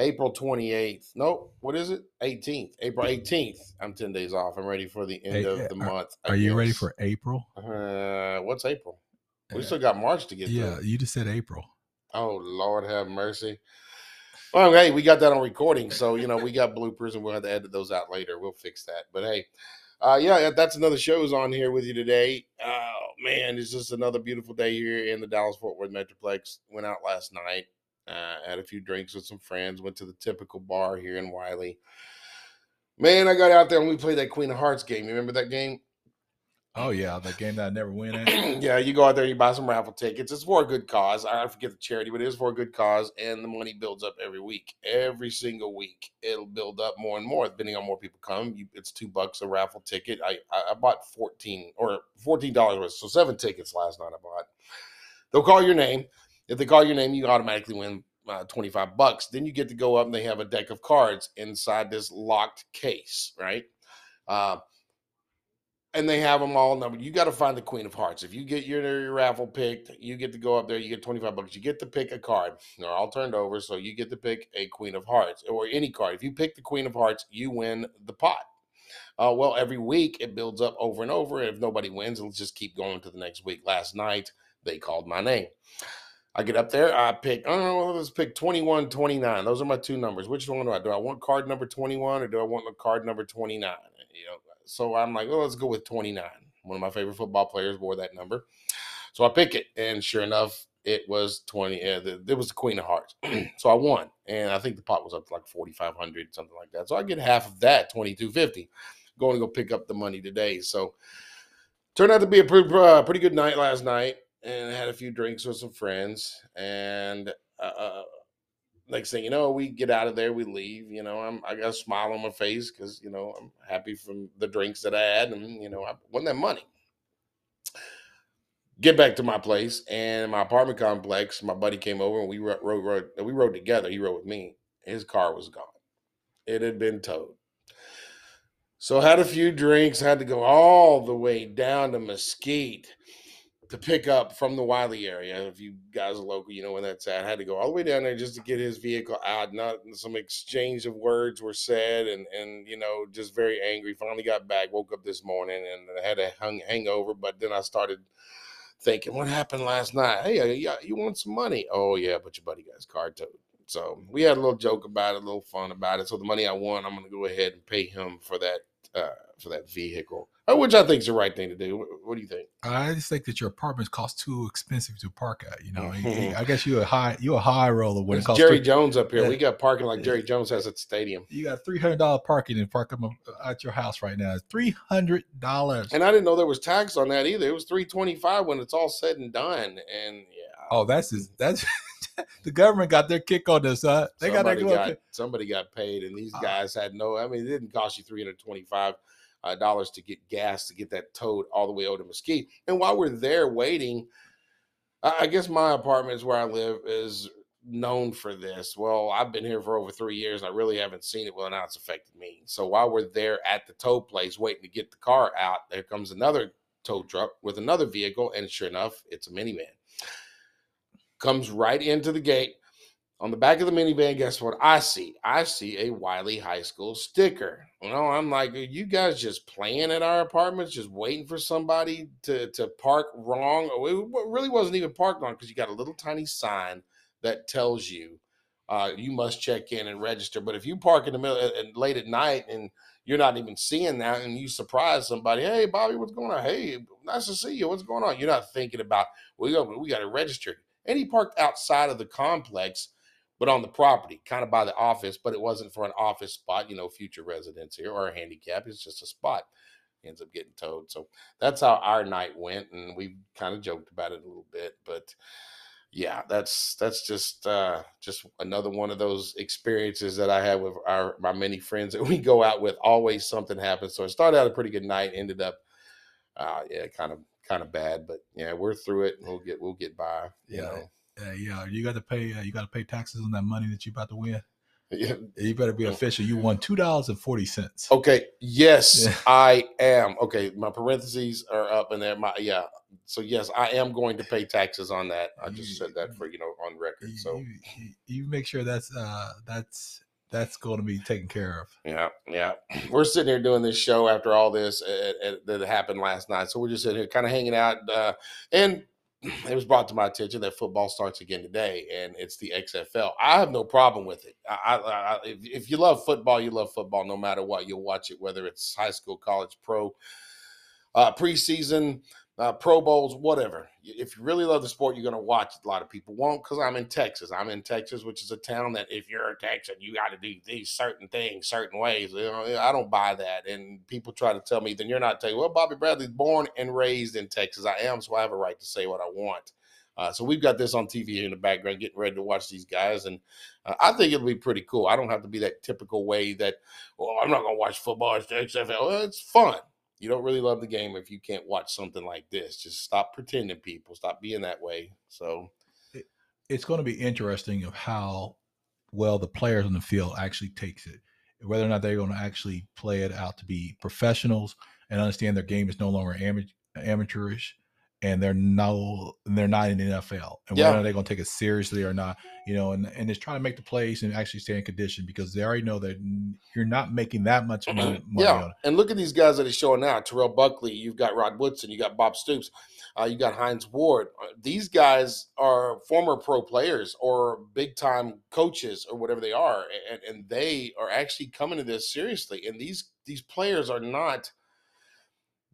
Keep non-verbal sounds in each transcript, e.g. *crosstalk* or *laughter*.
April 28th. Nope. What is it? 18th. April 18th. I'm 10 days off. I'm ready for the end Hey, of uh, the month. I Are you ready for April? Uh, what's April? We Uh, still got March to get Yeah, through. you just said April. Oh, Lord have mercy. Well, hey, we got that on recording. So, you know, we got bloopers and we'll have to edit those out later. We'll fix that. But hey, uh, yeah, that's another show's on here with you today. Oh, man, it's just another beautiful day here in the Dallas Fort Worth Metroplex. Went out last night, uh, had a few drinks with some friends, went to the typical bar here in Wylie. Man, I got out there and we played that Queen of Hearts game. You remember that game? Oh yeah, the game that I never win at. *clears throat* yeah, you go out there, and you buy some raffle tickets. It's for a good cause. I forget the charity, but it is for a good cause, and the money builds up every week. Every single week, it'll build up more and more, depending on more people come. You, it's two bucks a raffle ticket. I I, I bought fourteen or fourteen dollars worth, so seven tickets last night. I bought. They'll call your name. If they call your name, you automatically win uh, 25 bucks. Then you get to go up and they have a deck of cards inside this locked case, right? Uh, and they have them all numbered. You got to find the Queen of Hearts. If you get your, your raffle picked, you get to go up there. You get 25 bucks. You get to pick a card. They're all turned over. So you get to pick a Queen of Hearts or any card. If you pick the Queen of Hearts, you win the pot. Uh, well, every week it builds up over and over. And if nobody wins, it'll just keep going to the next week. Last night, they called my name. I get up there, I pick, I let's pick 21, 29. Those are my two numbers. Which one do I do? I want card number 21 or do I want the card number 29? You know, so I'm like, oh, let's go with 29. One of my favorite football players wore that number. So I pick it, and sure enough, it was 20. Uh, it was the Queen of Hearts. *clears throat* so I won, and I think the pot was up to like 4,500, something like that. So I get half of that, 2,250. Going to go pick up the money today. So turned out to be a pretty, uh, pretty good night last night, and had a few drinks with some friends. And uh, uh, next thing you know, we get out of there, we leave. You know, I'm I got a smile on my face because you know I'm happy from the drinks that I had, and you know I won that money. Get back to my place and my apartment complex. My buddy came over and we rode, rode, rode we rode together. He rode with me. His car was gone. It had been towed. So had a few drinks. Had to go all the way down to Mesquite to pick up from the Wylie area. If you guys are local, you know where that's at. I had to go all the way down there just to get his vehicle out. Not some exchange of words were said, and and you know just very angry. Finally got back. Woke up this morning and I had a hung, hangover. But then I started thinking, what happened last night? Hey, uh, yeah, you want some money? Oh yeah, but your buddy got his car towed. So we had a little joke about it, a little fun about it. So the money I won, I'm to go ahead and pay him for that uh, for that vehicle, which I think is the right thing to do. What, what do you think? I just think that your apartments cost too expensive to park at. You know, I *laughs* guess you're a high you're a high roller when it costs. Jerry three- Jones up here. Yeah. We got parking like Jerry Jones has at the stadium. you got three hundred dollar parking and park them at your house right now. Three hundred dollars. And I didn't know there was tax on that either. It was three twenty five when it's all said and done. And yeah, Oh, that's just, that's *laughs* the government got their kick on this. Huh? They got their somebody got kick. somebody got paid, and these Ah. guys had no. I mean, it didn't cost you three hundred twenty five uh, dollars to get gas to get that towed all the way over to Mesquite. And while we're there waiting, I, guess my apartment is where I live is known for this. Well, I've been here for over three years. And I really haven't seen it. Well, now it's affected me. So while we're there at the tow place waiting to get the car out, there comes another tow truck with another vehicle, and sure enough, it's a minivan. Comes right into the gate. On the back of the minivan, guess what I see? I see a Wylie High School sticker. You know, I'm like, are you guys just playing at our apartments, just waiting for somebody to, to park wrong? Oh, It really wasn't even parked wrong because you got a little tiny sign that tells you uh, you must check in and register. But if you park in the middle and late at night and you're not even seeing that and you surprise somebody, hey Bobby, what's going on? Hey, nice to see you. What's going on? You're not thinking about we got we got to register. And he parked outside of the complex, but on the property, kind of by the office, but it wasn't for an office spot, you know, future residents here or a handicap. It's just a spot. Ends up getting towed. So that's how our night went, and we kind of joked about it a little bit, but yeah, that's that's just uh just another one of those experiences that I had with our my many friends that *laughs* we go out with. Always something happens. So it started out a pretty good night, ended up uh yeah, kind of kind of bad, but yeah, we're through it. We'll get we'll get by. You Yeah. know. Uh, yeah, you got to pay. Uh, you got to pay taxes on that money that you're about to win. Yeah. You better be official. You won two dollars and forty cents. Okay. Yes, Yeah. I am. Okay, my parentheses are up in there. My yeah. So yes, I am going to pay taxes on that. I just said that for you know on record. You, So you, you- you make sure that's uh that's that's going to be taken care of. yeah, yeah. *clears throat* We're sitting here doing this show after all this uh, uh, that happened last night. So we're just sitting here, kind of hanging out, uh, and it was brought to my attention that football starts again today, and it's the XFL. I have no problem with it. I, I, I if, you love football, you love football no matter what. You'll watch it, whether it's high school, college, pro, uh, preseason, uh, Pro Bowls, whatever. If you really love the sport, you're going to watch. A lot of people won't because I'm in Texas. I'm in Texas, which is a town that if you're a Texan, you got to do these certain things certain ways. You know, I don't buy that. And people try to tell me, then you're not Texas. Well, Bobby Bradley's born and raised in Texas. I am, so I have a right to say what I want. Uh, so we've got this on TV in the background, getting ready to watch these guys, and uh, I think it'll be pretty cool. I don't have to be that typical way that, well, I'm not going to watch football. It's the XFL. Well, it's fun you don't really love the game if you can't watch something like this. Just stop pretending, people. Stop being that way. So It's going to be interesting of how well the players on the field actually takes it, whether or not they're going to actually play it out to be professionals and understand their game is no longer ama- amateurish, and they're no they're not in the NFL, and whether Yeah. not they're going to take it seriously or not, you know, and and just trying to make the plays and actually stay in condition because they already know that you're not making that much money. money yeah, on it. and look at these guys that are showing now: Terrell Buckley, you've got Rod Woodson, you got Bob Stoops, uh, you got Hines Ward. Uh, These guys are former pro players or big time coaches or whatever they are, and, and they are actually coming to this seriously. And these these players are not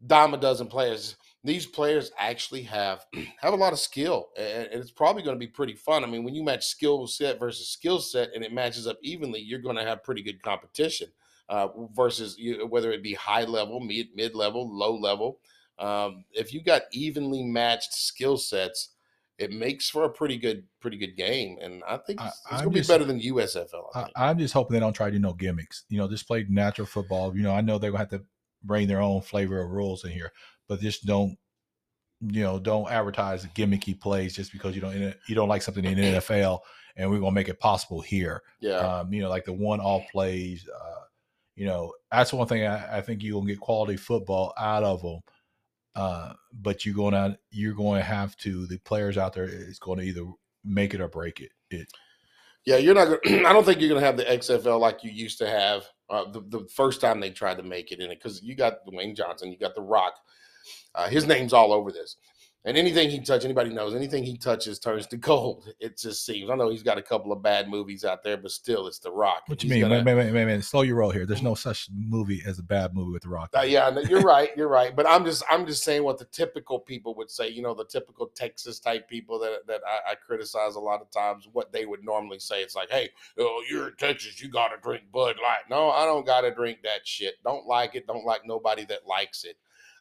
dime a dozen players. These players actually have *clears throat* have a lot of skill, and, it's probably going to be pretty fun. I mean, when you match skill set versus skill set, and it matches up evenly, you're going to have pretty good competition. Uh, versus you, whether it be high level, mid mid level, low level. Um, if you got evenly matched skill sets, it makes for a pretty good pretty good game, and I think it's, it's going to be better than USFL. I i'm just hoping they don't try to do no gimmicks. You know, just play natural football. You know, I know they're gonna have to bring their own flavor of rules in here, but just don't, you know, don't advertise gimmicky plays just because you don't you don't like something in the *clears throat* NFL, and we're gonna make it possible here. yeah, Um, you know, like the one all plays. Uh, you know, that's one thing I, I think you're gonna get quality football out of them. Uh, but you're gonna you're going to have to the players out there is going to either make it or break it. It Yeah, you're not. Gonna, *clears throat* I don't think you're going to have the XFL like you used to have uh, the the first time they tried to make it in it because you got Dwayne Johnson, you got The Rock. Uh, his name's all over this, and anything he touches, anybody knows, anything he touches turns to *laughs* gold. It just seems. I know he's got a couple of bad movies out there, but still, it's The Rock. What you he's mean? gonna- Wait, wait, wait, wait, wait. Slow your roll here. There's no such movie as a bad movie with The Rock. Uh, yeah, no, you're *laughs* right. You're right. But I'm just I'm just saying what the typical people would say. You know, the typical Texas type people that that I, I criticize a lot of times. What they would normally say, it's like, "Hey, oh, you're in Texas. You got to drink Bud Light." No, I don't got to drink that shit. Don't like it. Don't like nobody that likes it.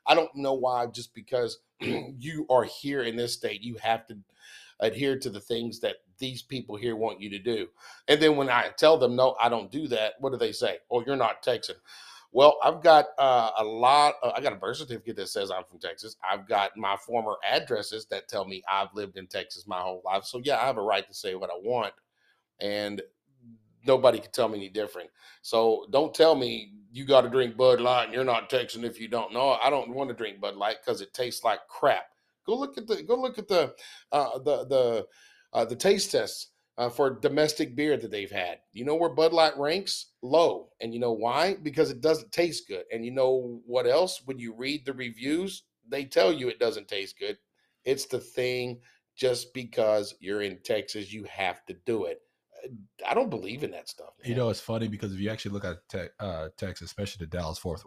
I don't know why. Just because *clears throat* you are here in this state, you have to adhere to the things that these people here want you to do. And then when I tell them, no, I don't do that, what do they say? Oh, you're not Texan. Well, I've got uh, a lot. Of, I got a birth certificate that says I'm from Texas. I've got my former addresses that tell me I've lived in Texas my whole life. So yeah, I have a right to say what I want, and nobody can tell me any different. So don't tell me you got to drink Bud Light and you're not Texan if you don't know. I don't want to drink Bud Light because it tastes like crap. Go look at the go look at the uh, the the uh, the taste tests uh, for domestic beer that they've had. You know where Bud Light ranks? Low. And you know why? Because it doesn't taste good. And you know what else? When you read the reviews, they tell you it doesn't taste good. It's the thing just because you're in Texas, you have to do it. I don't believe in that stuff. You know, it's funny because if you actually look at te- uh, Texas, especially the Dallas Fort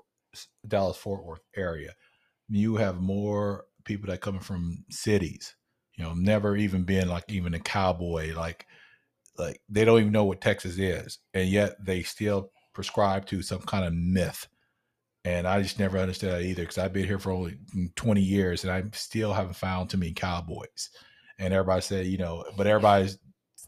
Dallas Fort Worth area, you have more people that coming from cities. You know, never even been like even a cowboy. Like, like they don't even know what Texas is, and yet they still prescribe to some kind of myth. And I just never understood that either because I've been here for only mm, 20 years and I still haven't found too many cowboys. And everybody said, you know, but everybody's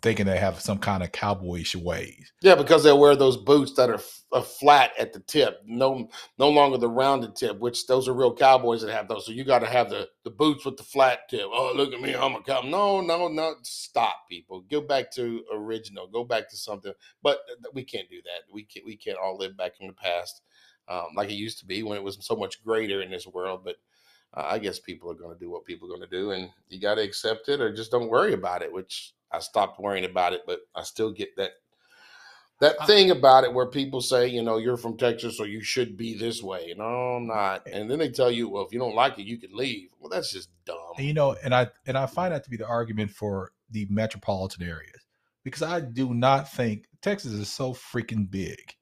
thinking they have some kind of cowboyish ways. Yeah, because they wear those boots that are, are flat at the tip, no no longer the rounded tip, which those are real cowboys that have those. So you got to have the the boots with the flat tip. Oh, look at me, I'm a cowboy. No, no, no, stop, people. Go back to original. Go back to something. But we can't do that. We can't we can't all live back in the past um, like it used to be when it was so much greater in this world. But uh, I guess people are going to do what people are going to do, and you got to accept it or just don't worry about it. Which I stopped worrying about it, but I still get that that thing about it where people say, you know, you're from Texas, so you should be this way. No, I'm not. And then they tell you, well, if you don't like it, you can leave. Well, that's just dumb. And, you know, and I and I find that to be the argument for the metropolitan areas because I do not think Texas is so freaking big.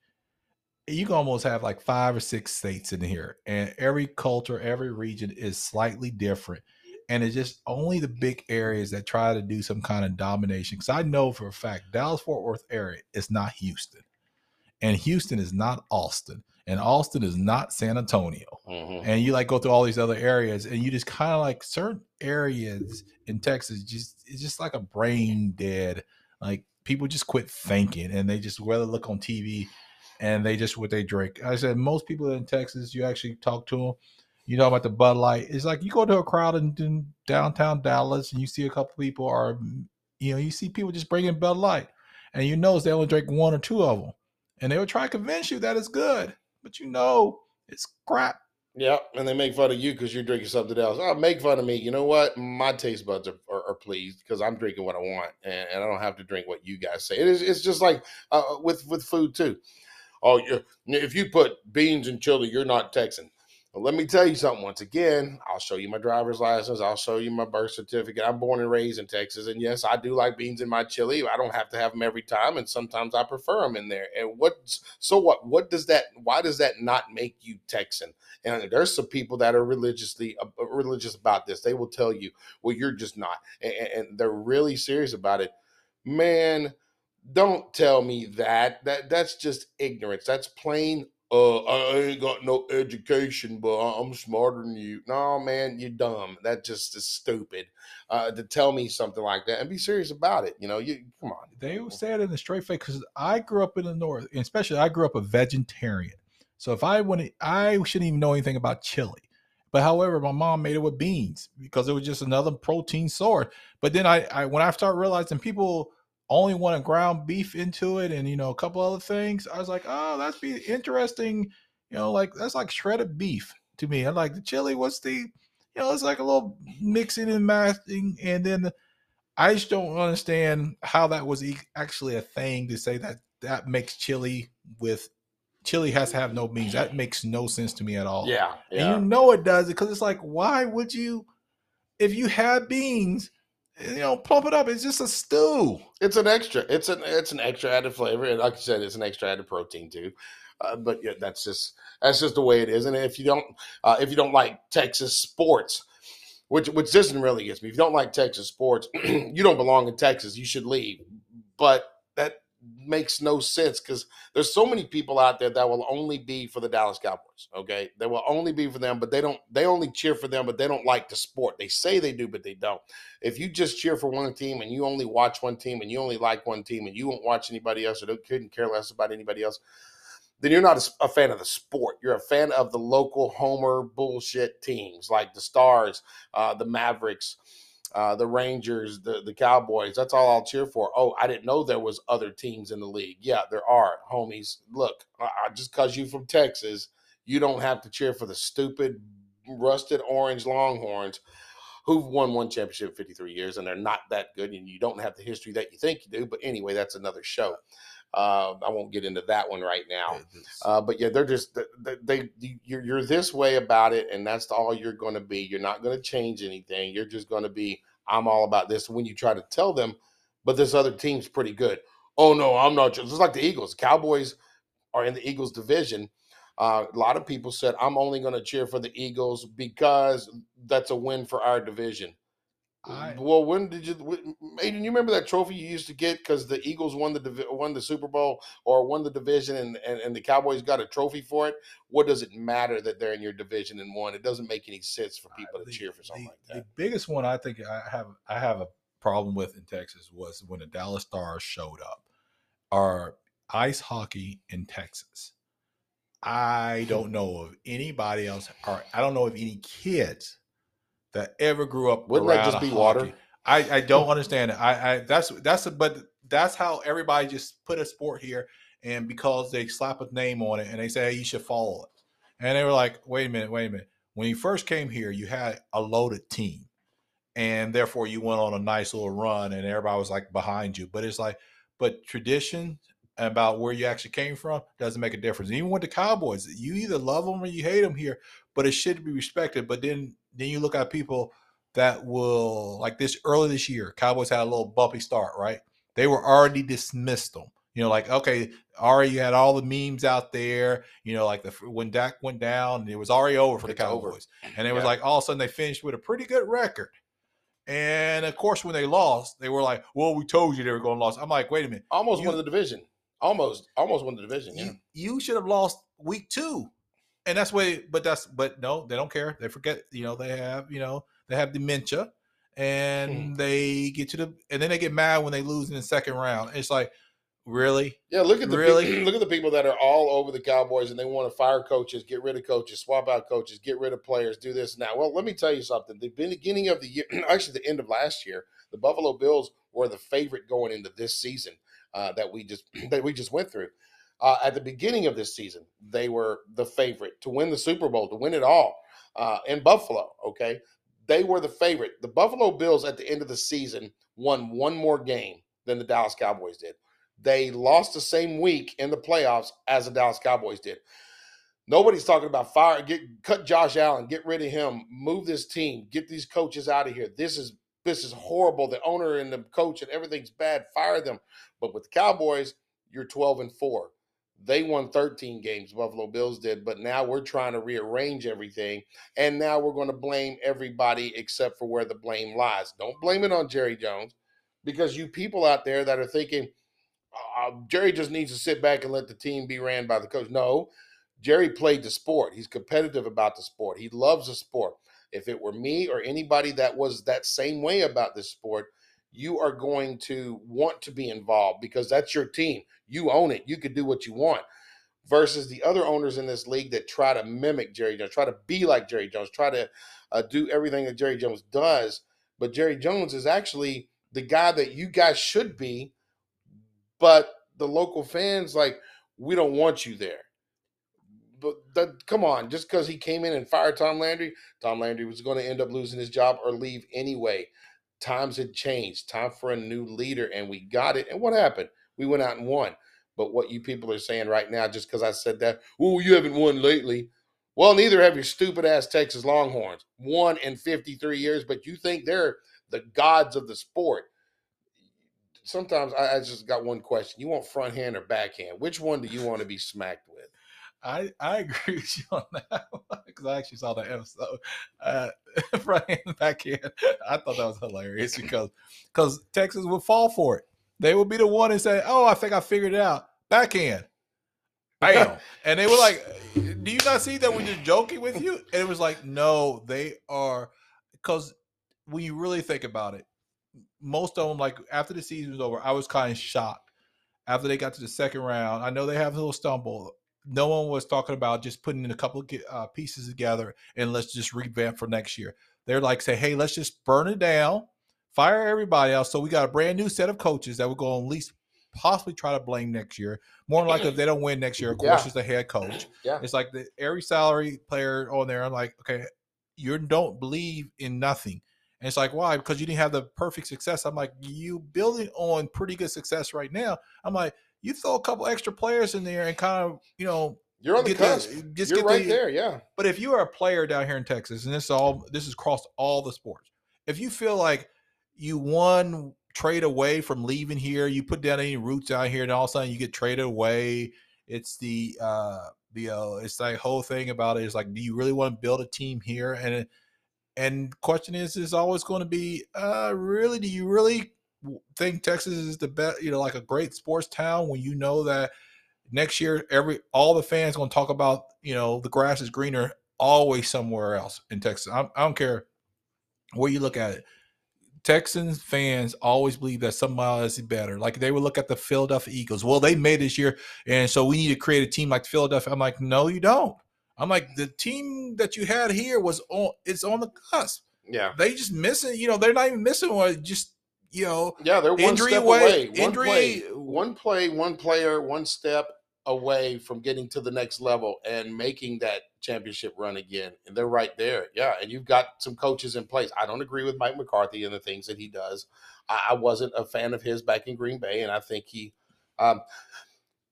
You can almost have like five or six states in here, and every culture, every region is slightly different and it's just only the big areas that try to do some kind of domination. Because I know for a fact Dallas Fort Worth area is not Houston, and Houston is not Austin, and Austin is not San Antonio. Mm-hmm. And you like go through all these other areas, and you just kind of like certain areas in Texas just it's just like a brain dead. Like people just quit thinking, and they just rather look on TV, and they just what they drink. I said most people in Texas, you actually talk to them you know about the Bud Light. It's like you go to a crowd in, in downtown Dallas and you see a couple people are, you know, you see people just bringing Bud Light, and you know they only drink one or two of them, and they will try to convince you that it's good, but you know it's crap. Yeah, and they make fun of you because you're drinking something else. Oh, make fun of me. You know what? My taste buds are, are, are pleased because I'm drinking what I want, and, and, I don't have to drink what you guys say. It is, it's just like uh, with with food too. Oh, if you put beans and chili, you're not Texan. But let me tell you something. Once again, I'll show you my driver's license. I'll show you my birth certificate. I'm born and raised in Texas, and yes, I do like beans in my chili. I don't have to have them every time, and sometimes I prefer them in there. And what? So what? What does that? Why does that not make you Texan? And there's some people that are religiously uh, religious about this. They will tell you, "Well, you're just not," and, and they're really serious about it. Man, don't tell me that. That that's just ignorance. That's plain uh, I ain't got no education, but I'm smarter than you. No, man, you're dumb. That just is stupid. Uh, to tell me something like that and be serious about it. You know, you come on. They will say it in a straight face because I grew up in the north, especially I grew up a vegetarian. So if I wouldn't, I shouldn't even know anything about chili. But however, my mom made it with beans because it was just another protein source. But then I, I when I started realizing people only want wanted ground beef into it and you know a couple other things i was like oh that's be interesting you know like that's like shredded beef to me i like the chili what's the you know it's like a little mixing and matching and then i just don't understand how that was actually a thing to say that that makes chili with chili has to have no beans that makes no sense to me at all yeah, yeah. and you know it does because it's like why would you if you had beans you know, pump it up. It's just a stew. It's an extra. It's an it's an extra added flavor, and like I said, it's an extra added protein too. Uh, but yeah, that's just that's just the way it is. And if you don't uh, if you don't like Texas sports, which which doesn't really get me, if you don't like Texas sports, *clears throat* you don't belong in Texas. You should leave. But makes no sense because there's so many people out there that will only be for the Dallas Cowboys. Okay, they will only be for them, but they don't. They only cheer for them, but they don't like the sport. They say they do, but they don't. If you just cheer for one team and you only watch one team and you only like one team and you won't watch anybody else or don't couldn't care less about anybody else, then you're not a, fan of the sport. You're a fan of the local homer bullshit teams like the Stars, uh, the Mavericks uh, the Rangers, the the Cowboys. That's all I'll cheer for. Oh, I didn't know there was other teams in the league. Yeah, there are, homies. Look, uh, just because you from Texas, you don't have to cheer for the stupid rusted orange Longhorns who've won one championship in 53 years and they're not that good and you don't have the history that you think you do. But anyway, that's another show. Uh, I won't get into that one right now. Uh, but yeah, they're just they, they you're, you're this way about it, and that's all you're going to be. You're not going to change anything. You're just going to be I'm all about this. When you try to tell them, but this other team's pretty good. Oh no, I'm not. Just like the Eagles. Cowboys are in the Eagles division. Uh, a lot of people said I'm only going to cheer for the Eagles because that's a win for our division. I, mm, well, when did you, Aiden? You remember that trophy you used to get because the Eagles won the won the Super Bowl or won the division, and, and and the Cowboys got a trophy for it. What does it matter that they're in your division and won? It doesn't make any sense for people to cheer for something the, like that. The biggest one I think I have I have a problem with in Texas was when the Dallas Stars showed up. Our ice hockey in Texas. I don't know of anybody else, or I don't know of any kids that ever grew up Wouldn't around that just be hockey. water? I, I don't *laughs* understand it. I, I that's that's a, but that's how everybody just put a sport here, and because they slap a name on it and they say hey, you should follow it, and they were like, wait a minute, wait a minute. When you first came here, you had a loaded team, and therefore you went on a nice little run, and everybody was like behind you. But it's like, but tradition about where you actually came from doesn't make a difference. Even with the Cowboys, you either love them or you hate them here, but it should be respected. But then then you look at people that will like this early this year, Cowboys had a little bumpy start, right? They were already dismissed them. You know, like okay, already you had all the memes out there. You know, like the when Dak went down, it was already over for the It's over. Cowboys, and it was like all of a sudden they finished with a pretty good record. And of course, when they lost, they were like, "Well, we told you they were going to lose." I'm like, "Wait a minute, Almost You- won the division. Almost, almost won the division. Yeah. you you should have lost week two, and that's way. But that's but no, they don't care. They forget. You know, they have you know they have dementia, and they get to the and then they get mad when they lose in the second round. It's like, really? Yeah, look at the Really? *clears throat* look at the people that are all over the Cowboys and they want to fire coaches, get rid of coaches, swap out coaches, get rid of players, do this now. Well, let me tell you something. The beginning of the year, *clears throat* actually the end of last year, the Buffalo Bills were the favorite going into this season uh, that we just *clears throat* that we just went through. Uh, at the beginning of this season, they were the favorite to win the Super Bowl, to win it all uh, in Buffalo. Okay, they were the favorite. The Buffalo Bills at the end of the season won one more game than the Dallas Cowboys did. They lost the same week in the playoffs as the Dallas Cowboys did. Nobody's talking about fire, get cut Josh Allen, get rid of him, move this team, get these coaches out of here. This is this is horrible. The owner and the coach and everything's bad. Fire them. But with the Cowboys, you're 12 and 4. They won 13 games, Buffalo Bills did, but now we're trying to rearrange everything. And now we're going to blame everybody except for where the blame lies. Don't blame it on Jerry Jones because you people out there that are thinking, uh, Jerry just needs to sit back and let the team be ran by the coach. No, Jerry played the sport. He's competitive about the sport. He loves the sport. If it were me or anybody that was that same way about this sport, you are going to want to be involved because that's your team. You own it. You could do what you want. Versus the other owners in this league that try to mimic Jerry Jones, try to be like Jerry Jones, try to uh, do everything that Jerry Jones does. But Jerry Jones is actually the guy that you guys should be but the local fans like we don't want you there but that, come on just because he came in and fired tom landry tom landry was going to end up losing his job or leave anyway times had changed time for a new leader and we got it and what happened we went out and won but what you people are saying right now just because i said that oh you haven't won lately well neither have your stupid ass texas longhorns won in 53 years but you think they're the gods of the sport sometimes I, I just got one question. You want front hand or backhand? Which one do you want to be smacked with? I I agree *laughs* with you on that because I actually saw that episode. Uh, hand and backhand. I thought that was hilarious because because Texas would fall for it. They would be the one and say, "Oh, I think I figured it out." Backhand, bam, *laughs* and they were like, "Do you not see that we're just joking with you?" And it was like, "No, they are," because when you really think about it, most of them, like after the season was over, I was kind of shocked. After they got to the second round, I know they have a little stumble. No one was talking about just putting in a couple of uh, pieces together and let's just revamp for next year. They're like, say, hey, let's just burn it down, fire everybody else. So we got a brand new set of coaches that we're going to at least possibly try to blame next year. More than likely, if *clears throat* they don't win next year, of course, Yeah. it's the head coach. *clears throat* Yeah. It's like the every salary player on there. I'm like, okay, you don't believe in nothing. And it's like, why? Because you didn't have the perfect success. I'm like, you building on pretty good success right now. I'm like, you throw a couple extra players in there and kind of, you know, You're on the get the- cusp. just You're get right the- there. Yeah. But if you are a player down here in Texas, and this is all this is across all the sports, if you feel like you one trade away from leaving here, you put down any roots out here, and all of a sudden you get traded away. It's the uh the uh, it's that whole thing about it is like, do you really want to build a team here? And and question is is always going to be, uh, really? Do you really think Texas is the best? You know, like a great sports town when you know that next year every all the fans going to talk about you know the grass is greener always somewhere else in Texas. I, I don't care where you look at it. Texans fans always believe that somebody else is better. Like they would look at the Philadelphia Eagles. Well, they made this year, and so we need to create a team like Philadelphia. I'm like, no, you don't. I'm like, the team that you had here was on. It's on the cusp. Yeah, they just missing. You know, they're not even missing one. Just you know, yeah, they're one injury step away. away. One injury, play, one play, one player, one step away from getting to the next level and making that championship run again. And they're right there. Yeah. And you've got some coaches in place. I don't agree with Mike McCarthy and the things that he does. I, I wasn't a fan of his back in Green Bay, and I think he um,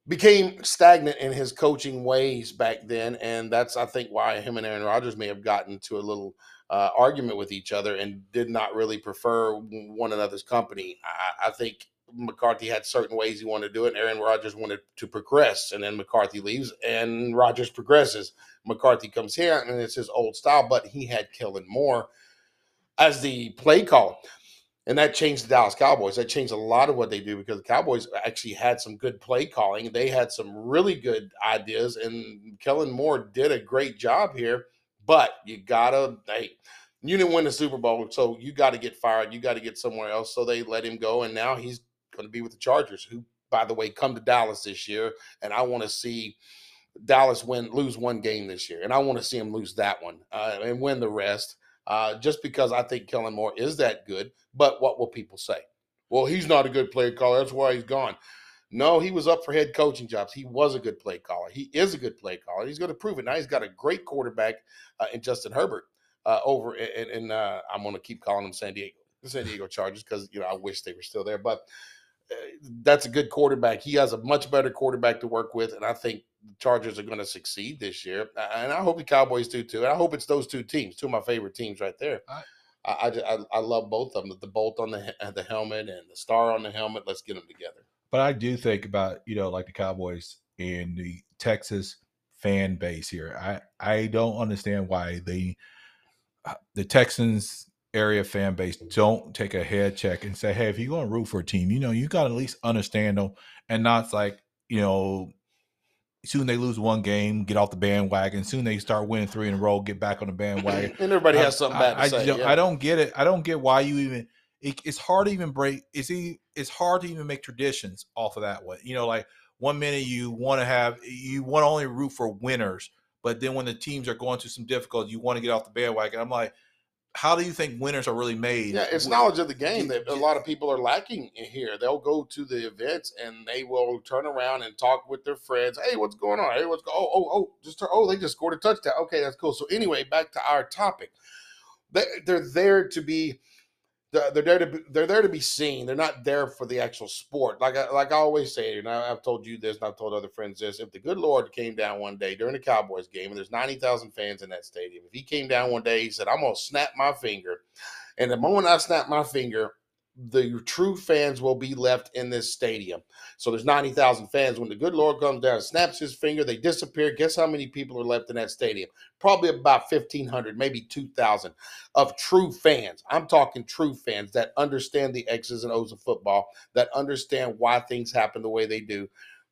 became stagnant in his coaching ways back then. And that's, I think, why him and Aaron Rodgers may have gotten to a little uh, argument with each other and did not really prefer one another's company. I, I think McCarthy had certain ways he wanted to do it. And Aaron Rodgers wanted to progress, and then McCarthy leaves, and Rodgers progresses. McCarthy comes here, and it's his old style, but he had Kellen Moore as the play call. And that changed the Dallas Cowboys. That changed a lot of what they do because the Cowboys actually had some good play calling. They had some really good ideas, and Kellen Moore did a great job here. But you gotta, hey, you didn't win the Super Bowl, so you got to get fired. You got to get somewhere else. So they let him go, and now he's going to be with the Chargers, who, by the way, come to Dallas this year, and I want to see Dallas win lose one game this year, and I want to see him lose that one uh, and win the rest. Uh, just because I think Kellen Moore is that good, but what will people say? Well, he's not a good player caller. That's why he's gone. No, he was up for head coaching jobs. He was a good play caller. He is a good play caller. He's going to prove it. Now he's got a great quarterback uh, in Justin Herbert uh, over in, in uh, I'm going to keep calling him San Diego, the San Diego Chargers, because you know I wish they were still there. But that's a good quarterback. He has a much better quarterback to work with, and I think the Chargers are going to succeed this year. And I hope the Cowboys do too. And I hope it's those two teams, two of my favorite teams right there. I, I, I, I love both of them. The bolt on the the helmet and the star on the helmet. Let's get them together. But I do think about you know like the Cowboys and the Texas fan base here. I I don't understand why they uh, the Texans area fan base don't take a head check and say, hey, if you're going to root for a team, you know, you got to at least understand them and not like, you know, soon they lose one game, get off the bandwagon. Soon they start winning three in a row, get back on the bandwagon. *laughs* and everybody I, has something bad I, to say. I, yeah. I don't get it. I don't get why you even. It, it's hard to even break. It's it's hard to even make traditions off of that one. You know, like one minute you want to have you want to only root for winners, but then when the teams are going through some difficulty, you want to get off the bandwagon. I'm like, how do you think winners are really made? Yeah, it's knowledge of the game that a lot of people are lacking in here. They'll go to the events and they will turn around and talk with their friends. Hey, what's going on? Hey, what's go? Oh, oh, oh, just oh, they just scored a touchdown. Okay, that's cool. So anyway, back to our topic. They're there to be they're there to be, they're there to be seen. They're not there for the actual sport. Like I, like I always say, and I, I've told you this, and I've told other friends this. If the good Lord came down one day during the Cowboys game, and there's ninety thousand fans in that stadium, if he came down one day, he said, "I'm gonna snap my finger," and the moment I snap my finger, the true fans will be left in this stadium. So there's 90,000 fans. When the good Lord comes down, snaps his finger, they disappear. Guess how many people are left in that stadium? Probably about 1,500, maybe 2,000 of true fans. I'm talking true fans that understand the X's and O's of football, that understand why things happen the way they do,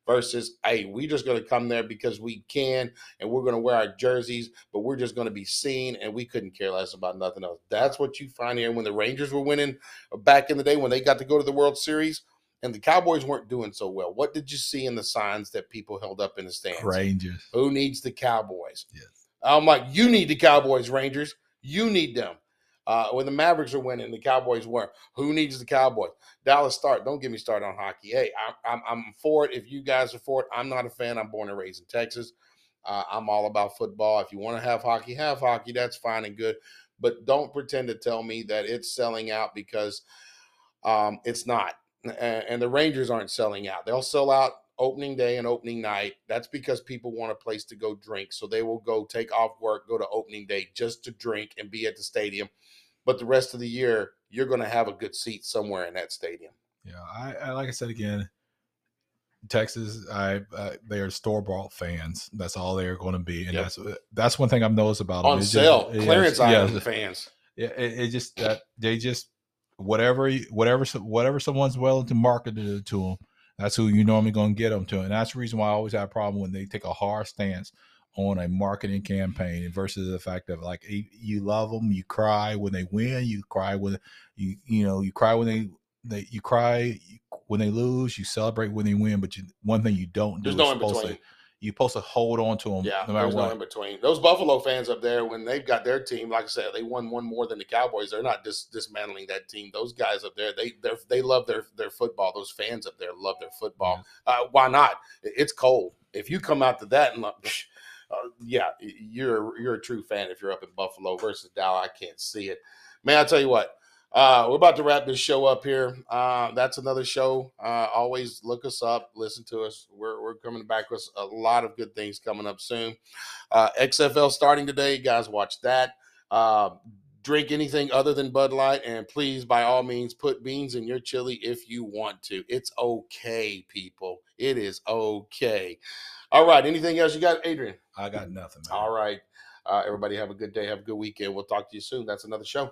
versus hey we're just going to come there because we can and we're going to wear our jerseys but we're just going to be seen and we couldn't care less about nothing else. That's what you find here. When the rangers were winning uh, back in the day when they got to go to the world series and the cowboys weren't doing so well what did you see in the signs that people held up in the stands? Rangers. Who needs the cowboys? Yes. I'm like you need the cowboys rangers. You need them uh, when the Mavericks are winning, the Cowboys weren't. Who needs the Cowboys? Dallas start. Don't get me started on hockey. Hey, I, I'm, I'm for it. If you guys are for it, I'm not a fan. I'm born and raised in Texas. Uh, I'm all about football. If you want to have hockey, have hockey. That's fine and good. But don't pretend to tell me that it's selling out because um, it's not. And, and the Rangers aren't selling out. They'll sell out opening day and opening night. That's because people want a place to go drink. So they will go take off work, go to opening day just to drink and be at the stadium but the rest of the year you're going to have a good seat somewhere in that stadium. Yeah, I, I like I said again, Texas, I uh, they are store bought fans. That's all they are going to be, and yep. that's that's one thing I've noticed about on them. sale just, clearance yeah, item yeah, fans. Yeah, it, it just that they just whatever whatever whatever someone's willing to market it to them. That's who you normally going to get them to, and that's the reason why I always have a problem when they take a hard stance on a marketing campaign versus the fact of like you, you love them, you cry when they win, you cry when you you know you cry when they they you cry when they lose, you celebrate when they win, but you, one thing you don't do There's is no in supposed between. to you're supposed to hold on to them Yeah, no matter there's no what. in between. Those Buffalo fans up there, when they've got their team, like I said, they won one more than the Cowboys. They're not dis- dismantling that team. Those guys up there, they they they love their their football. Those fans up there love their football. Uh, why not? It's cold. If you come out to that and *laughs* uh, yeah, you're you're a true fan. If you're up in Buffalo versus Dallas, I can't see it. Man, I tell you what. Uh, we're about to wrap this show up here. Uh, that's another show. Uh, always look us up, listen to us. We're, we're coming back with a lot of good things coming up soon. Uh, XFL starting today, guys. Watch that. Uh, drink anything other than Bud Light, and please, by all means, put beans in your chili if you want to. It's okay, people. It is okay. All right. Anything else you got, Adrian? I got nothing. Man. All right. Uh, everybody have a good day. Have a good weekend. We'll talk to you soon. That's another show.